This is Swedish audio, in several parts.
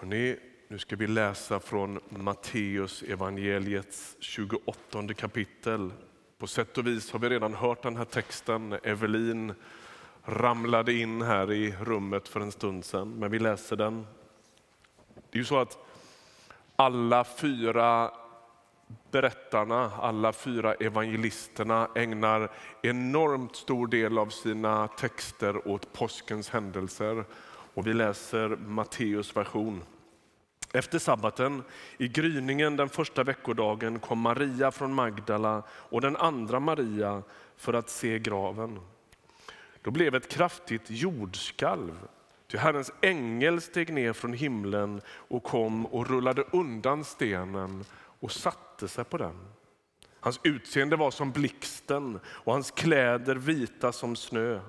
Hörrni, nu ska vi läsa från Matteus evangeliets 28 kapitel. På sätt och vis har vi redan hört den här texten. Evelin ramlade in här i rummet för en stund sedan, men vi läser den. Det är ju så att alla fyra berättarna, alla fyra evangelisterna ägnar enormt stor del av sina texter åt påskens händelser. Och vi läser Matteus version. Efter sabbaten, i gryningen den första veckodagen, kom Maria från Magdala och den andra Maria för att se graven. Då blev ett kraftigt jordskalv. Ty Herrens ängel steg ner från himlen och kom och rullade undan stenen och satte sig på den. Hans utseende var som blixten och hans kläder vita som snö.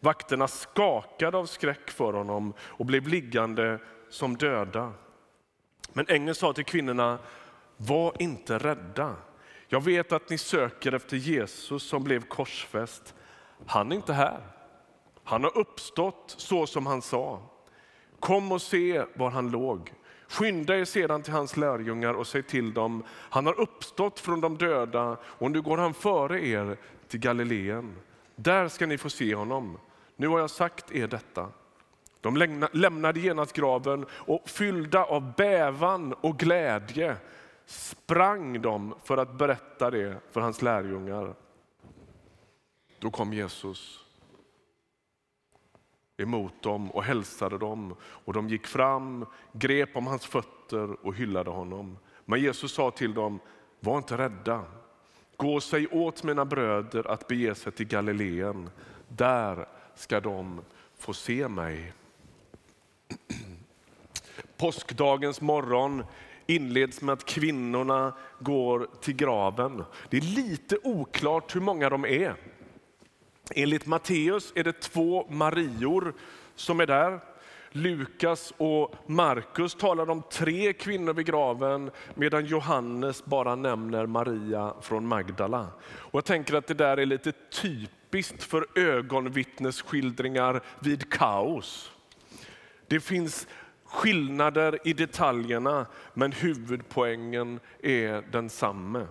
Vakterna skakade av skräck för honom och blev liggande som döda. Men ängeln sa till kvinnorna, var inte rädda. Jag vet att ni söker efter Jesus som blev korsfäst. Han är inte här. Han har uppstått så som han sa. Kom och se var han låg. Skynda er sedan till hans lärjungar och säg till dem, han har uppstått från de döda och nu går han före er till Galileen. Där ska ni få se honom. Nu har jag sagt er detta. De lämnade genast graven och fyllda av bävan och glädje sprang de för att berätta det för hans lärjungar. Då kom Jesus emot dem och hälsade dem och de gick fram, grep om hans fötter och hyllade honom. Men Jesus sa till dem, var inte rädda. Gå och säg åt mina bröder att bege sig till Galileen. Där ska de få se mig. Påskdagens morgon inleds med att kvinnorna går till graven. Det är lite oklart hur många de är. Enligt Matteus är det två Marior som är där. Lukas och Markus talar om tre kvinnor vid graven medan Johannes bara nämner Maria från Magdala. Och jag tänker att det där är lite typiskt för ögonvittnesskildringar vid kaos. Det finns skillnader i detaljerna men huvudpoängen är densamme.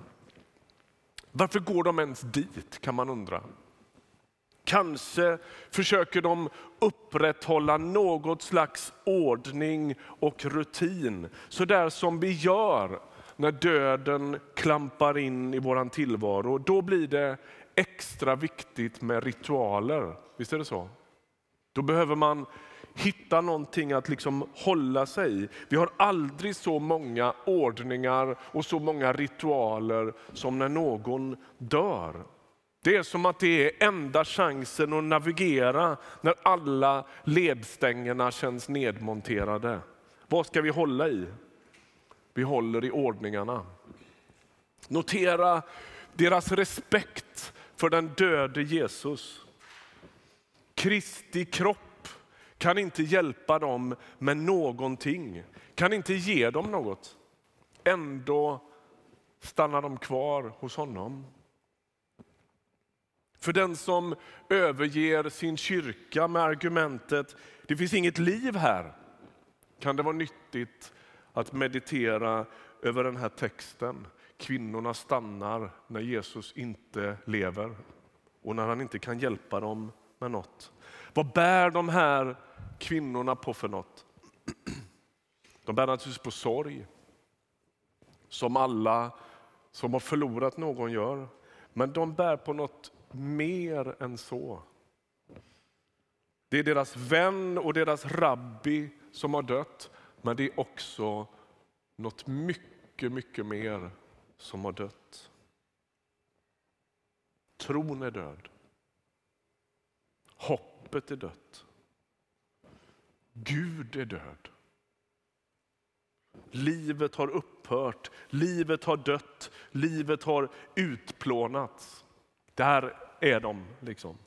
Varför går de ens dit kan man undra. Kanske försöker de upprätthålla något slags ordning och rutin. Så där som vi gör när döden klampar in i vår tillvaro. Då blir det extra viktigt med ritualer. Visst är det så? Då behöver man hitta någonting att liksom hålla sig i. Vi har aldrig så många ordningar och så många ritualer som när någon dör. Det är som att det är enda chansen att navigera när alla ledstängerna känns nedmonterade. Vad ska vi hålla i? Vi håller i ordningarna. Notera deras respekt för den döde Jesus. Kristi kropp kan inte hjälpa dem med någonting, kan inte ge dem något. Ändå stannar de kvar hos honom. För den som överger sin kyrka med argumentet det finns inget liv här kan det vara nyttigt att meditera över den här texten. Kvinnorna stannar när Jesus inte lever och när han inte kan hjälpa dem med något. Vad bär de här kvinnorna på för något? De bär naturligtvis på sorg, som alla som har förlorat någon gör. Men de bär på något mer än så. Det är deras vän och deras rabbi som har dött, men det är också något mycket, mycket mer som har dött. Tron är död. Hoppet är dött. Gud är död. Livet har upphört, livet har dött, livet har utplånats. Där är de. liksom.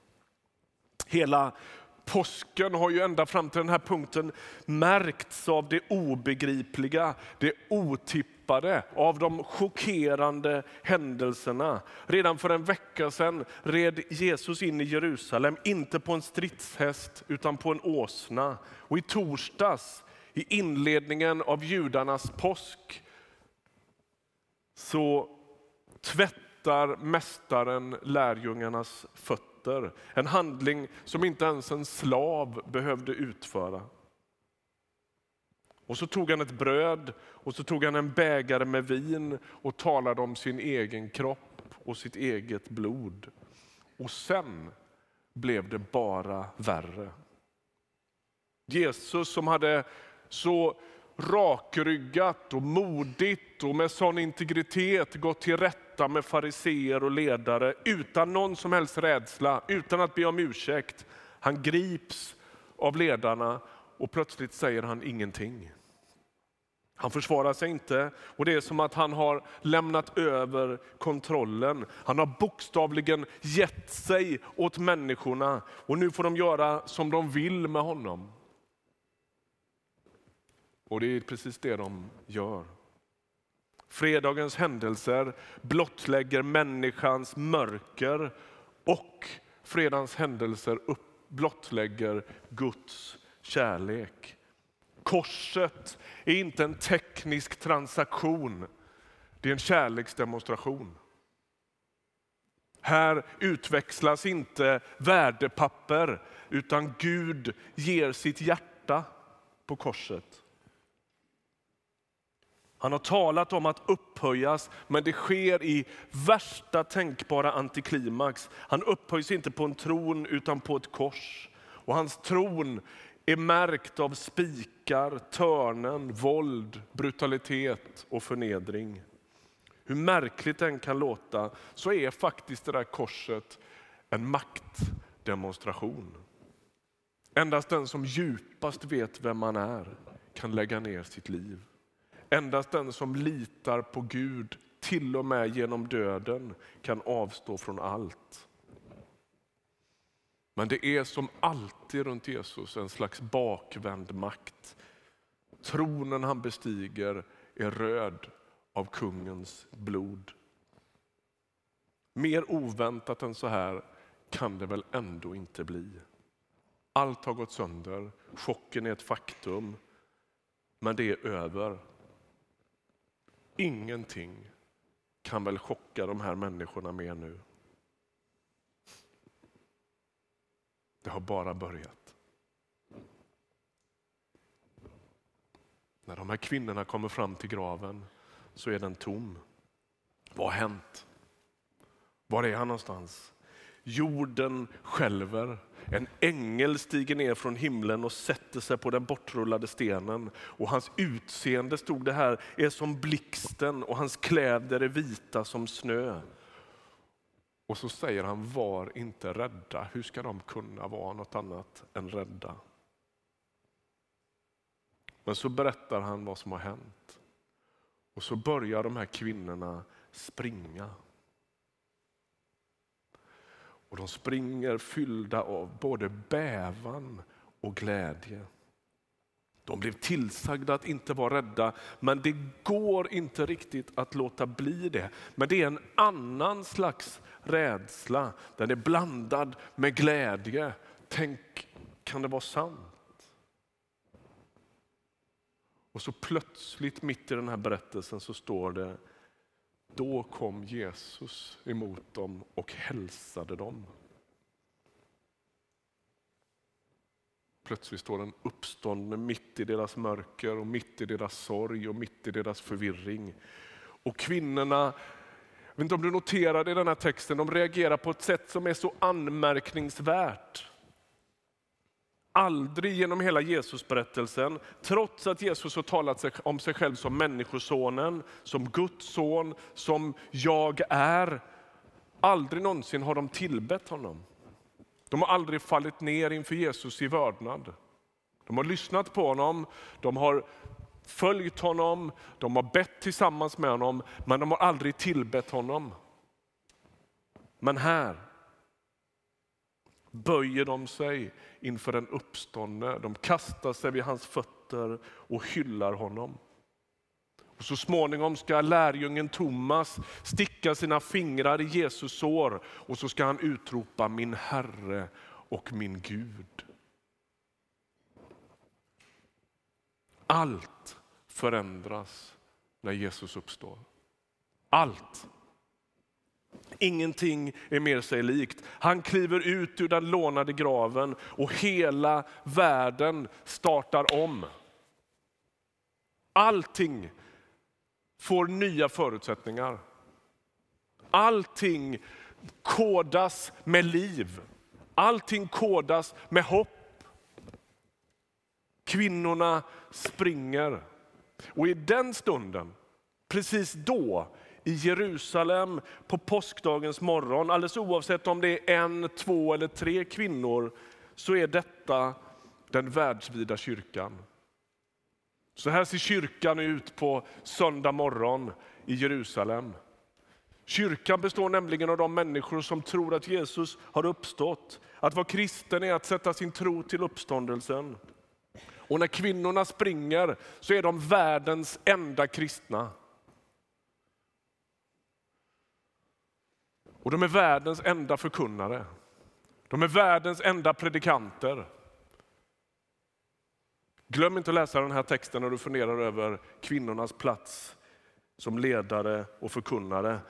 Hela påsken har ju ända fram till den här punkten märkts av det obegripliga, det otippade, av de chockerande händelserna. Redan för en vecka sedan red Jesus in i Jerusalem, inte på en stridshäst utan på en åsna. Och i torsdags I inledningen av judarnas påsk så tvättar mästaren lärjungarnas fötter. En handling som inte ens en slav behövde utföra. Och så tog han ett bröd och så tog han en bägare med vin och talade om sin egen kropp och sitt eget blod. Och sen blev det bara värre. Jesus som hade så rakryggat och modigt och med sån integritet gått till rätta med fariseer och ledare utan någon som helst rädsla, utan att be om ursäkt. Han grips av ledarna och plötsligt säger han ingenting. Han försvarar sig inte och det är som att han har lämnat över kontrollen. Han har bokstavligen gett sig åt människorna och nu får de göra som de vill med honom. Och det är precis det de gör. Fredagens händelser blottlägger människans mörker och fredagens händelser blottlägger Guds kärlek. Korset är inte en teknisk transaktion, det är en kärleksdemonstration. Här utväxlas inte värdepapper utan Gud ger sitt hjärta på korset. Han har talat om att upphöjas, men det sker i värsta tänkbara antiklimax. Han upphöjs inte på en tron utan på ett kors. Och hans tron är märkt av blickar, törnen, våld, brutalitet och förnedring. Hur märkligt den kan låta så är faktiskt det där korset en maktdemonstration. Endast den som djupast vet vem man är kan lägga ner sitt liv. Endast den som litar på Gud, till och med genom döden, kan avstå från allt. Men det är som alltid runt Jesus en slags bakvänd makt. Tronen han bestiger är röd av kungens blod. Mer oväntat än så här kan det väl ändå inte bli. Allt har gått sönder, chocken är ett faktum, men det är över. Ingenting kan väl chocka de här människorna mer nu. Det har bara börjat. När de här kvinnorna kommer fram till graven så är den tom. Vad har hänt? Var är han någonstans? Jorden skälver. En ängel stiger ner från himlen och sätter sig på den bortrullade stenen. Och hans utseende, stod det här, är som blixten och hans kläder är vita som snö. Och så säger han, var inte rädda. Hur ska de kunna vara något annat än rädda? Men så berättar han vad som har hänt. Och så börjar de här kvinnorna springa. Och de springer fyllda av både bävan och glädje. De blev tillsagda att inte vara rädda, men det går inte riktigt att låta bli det. Men det är en annan slags rädsla. Den är blandad med glädje. Tänk, kan det vara sant? Och så plötsligt mitt i den här berättelsen så står det, då kom Jesus emot dem och hälsade dem. Plötsligt står den uppståndne mitt i deras mörker och mitt i deras sorg och mitt i deras förvirring. Och kvinnorna jag vet inte om du noterade i den här texten, de reagerar på ett sätt som är så anmärkningsvärt. Aldrig genom hela Jesusberättelsen, trots att Jesus har talat om sig själv som Människosonen, som Guds son, som jag är. Aldrig någonsin har de tillbett honom. De har aldrig fallit ner inför Jesus i vördnad. De har lyssnat på honom, de har följt honom, de har bett tillsammans med honom, men de har aldrig tillbett honom. Men här böjer de sig inför den uppståndne. De kastar sig vid hans fötter och hyllar honom. Och så småningom ska lärjungen Thomas sticka sina fingrar i Jesus sår och så ska han utropa min Herre och min Gud. allt förändras när Jesus uppstår. Allt. Ingenting är mer sig likt. Han kliver ut ur den lånade graven och hela världen startar om. Allting får nya förutsättningar. Allting kodas med liv. Allting kodas med hopp. Kvinnorna springer. Och i den stunden, precis då, i Jerusalem på påskdagens morgon, alldeles oavsett om det är en, två eller tre kvinnor, så är detta den världsvida kyrkan. Så här ser kyrkan ut på söndag morgon i Jerusalem. Kyrkan består nämligen av de människor som tror att Jesus har uppstått. Att vara kristen är att sätta sin tro till uppståndelsen. Och när kvinnorna springer så är de världens enda kristna. Och de är världens enda förkunnare. De är världens enda predikanter. Glöm inte att läsa den här texten när du funderar över kvinnornas plats som ledare och förkunnare.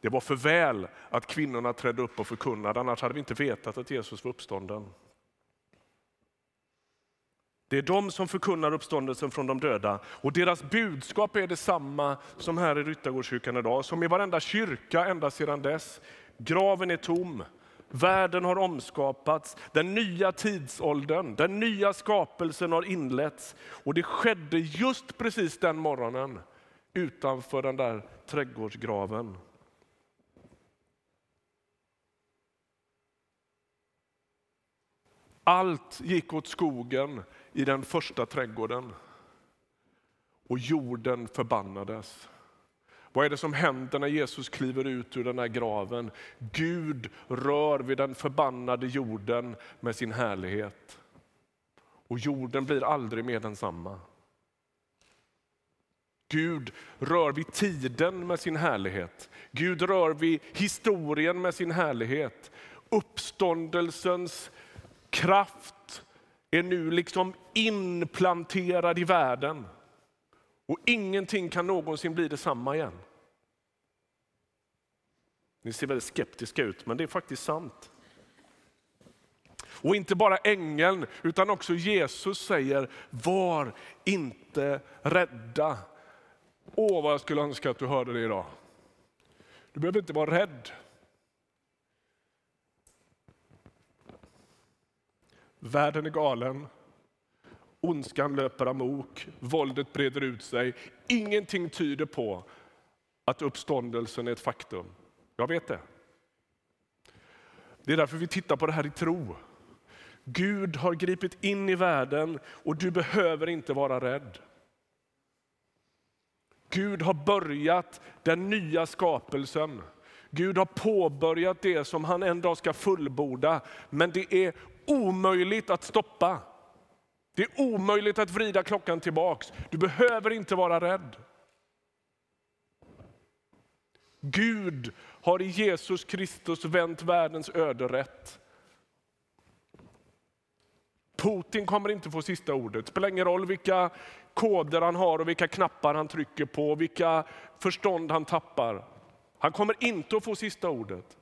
Det var för väl att kvinnorna trädde upp och förkunnade, annars hade vi inte vetat att Jesus var uppstånden. Det är de som förkunnar uppståndelsen från de döda och deras budskap är detsamma som här i Ryttargårdskyrkan idag, som i varenda kyrka ända sedan dess. Graven är tom, världen har omskapats, den nya tidsåldern, den nya skapelsen har inletts och det skedde just precis den morgonen utanför den där trädgårdsgraven. Allt gick åt skogen i den första trädgården och jorden förbannades. Vad är det som händer när Jesus kliver ut ur den här graven? Gud rör vid den förbannade jorden med sin härlighet. Och jorden blir aldrig mer densamma. Gud rör vid tiden med sin härlighet. Gud rör vid historien med sin härlighet. Uppståndelsens kraft är nu liksom inplanterad i världen. Och ingenting kan någonsin bli detsamma igen. Ni ser väldigt skeptiska ut, men det är faktiskt sant. Och inte bara ängeln, utan också Jesus säger, var inte rädda. Åh, vad jag skulle önska att du hörde det idag. Du behöver inte vara rädd. Världen är galen. Ondskan löper amok, våldet breder ut sig. Ingenting tyder på att uppståndelsen är ett faktum. Jag vet det. Det är därför vi tittar på det här i tro. Gud har gripit in i världen och du behöver inte vara rädd. Gud har börjat den nya skapelsen. Gud har påbörjat det som han en dag ska fullborda. Men det är omöjligt att stoppa. Det är omöjligt att vrida klockan tillbaks. Du behöver inte vara rädd. Gud har i Jesus Kristus vänt världens öde rätt. Putin kommer inte få sista ordet. Det spelar ingen roll vilka koder han har och vilka knappar han trycker på, vilka förstånd han tappar. Han kommer inte att få sista ordet.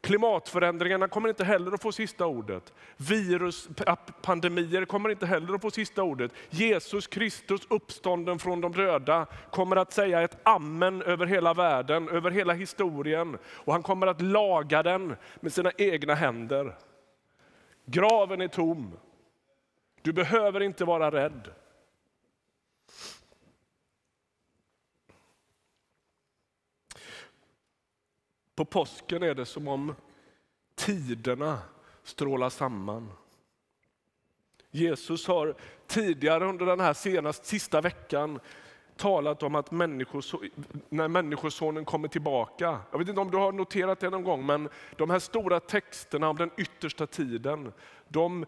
Klimatförändringarna kommer inte heller att få sista ordet. Viruspandemier kommer inte heller att få sista ordet. Jesus Kristus uppstånden från de döda kommer att säga ett amen över hela världen, över hela historien. Och han kommer att laga den med sina egna händer. Graven är tom. Du behöver inte vara rädd. På påsken är det som om tiderna strålar samman. Jesus har tidigare under den här senaste, sista veckan talat om att när Människosonen kommer tillbaka. Jag vet inte om du har noterat det någon gång, men de här stora texterna om den yttersta tiden, de,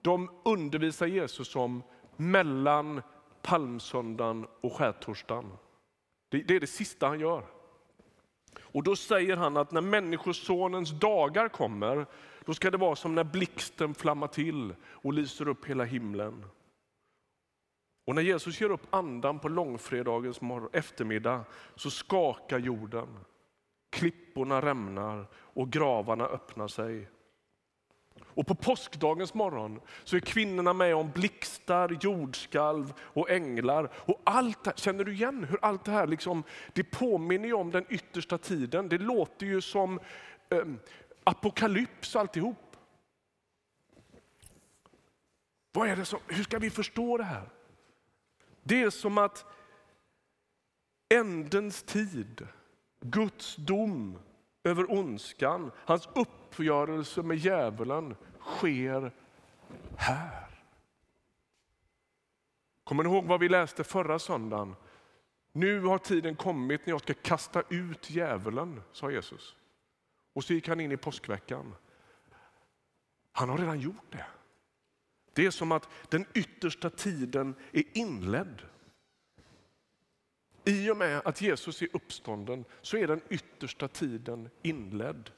de undervisar Jesus om mellan palmsöndagen och skärtorsdagen. Det, det är det sista han gör. Och då säger han att när Människosonens dagar kommer, då ska det vara som när blixten flammar till och lyser upp hela himlen. Och när Jesus ger upp andan på långfredagens eftermiddag så skakar jorden. Klipporna rämnar och gravarna öppnar sig. Och på påskdagens morgon så är kvinnorna med om blixtar, jordskalv och änglar. Och allt känner du igen hur allt det här liksom, det påminner om den yttersta tiden. Det låter ju som eh, apokalyps alltihop. Vad är det som, hur ska vi förstå det här? Det är som att ändens tid, Guds dom över ondskan, hans uppgörelse med djävulen sker här. Kommer ni ihåg vad vi läste förra söndagen? Nu har tiden kommit när jag ska kasta ut djävulen, sa Jesus. Och så gick han in i påskveckan. Han har redan gjort det. Det är som att den yttersta tiden är inledd. I och med att Jesus är uppstånden så är den yttersta tiden inledd.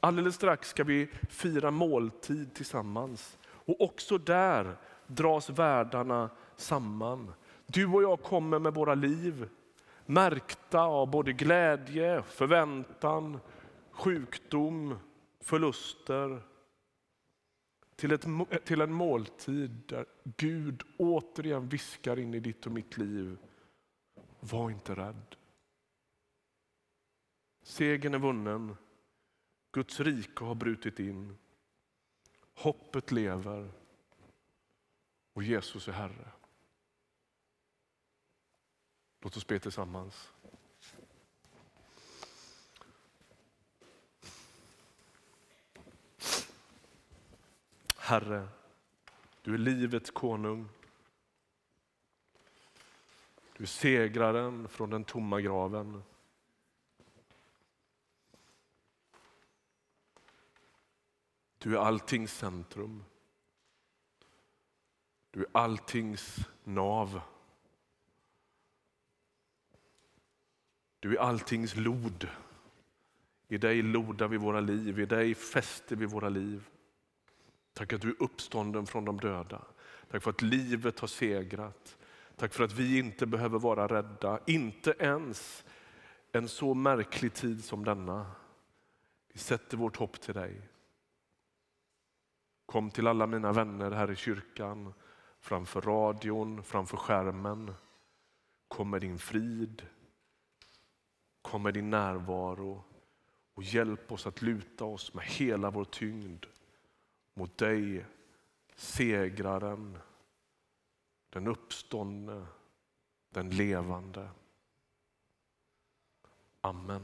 Alldeles strax ska vi fira måltid tillsammans. Och också där dras världarna samman. Du och jag kommer med våra liv märkta av både glädje, förväntan, sjukdom, förluster till, ett, till en måltid där Gud återigen viskar in i ditt och mitt liv. Var inte rädd. Segern är vunnen. Guds rike har brutit in. Hoppet lever och Jesus är Herre. Låt oss be tillsammans. Herre, du är livets konung. Du är segraren från den tomma graven. Du är alltings centrum. Du är alltings nav. Du är alltings lod. I dig lodar vi våra liv, i dig fäster vi våra liv. Tack att du är uppstånden från de döda. Tack för att livet har segrat. Tack för att vi inte behöver vara rädda, inte ens en så märklig tid som denna. Vi sätter vårt hopp till dig. Kom till alla mina vänner här i kyrkan, framför radion, framför skärmen. Kom med din frid, kom med din närvaro och hjälp oss att luta oss med hela vår tyngd mot dig, segraren, den uppståndne, den levande. Amen.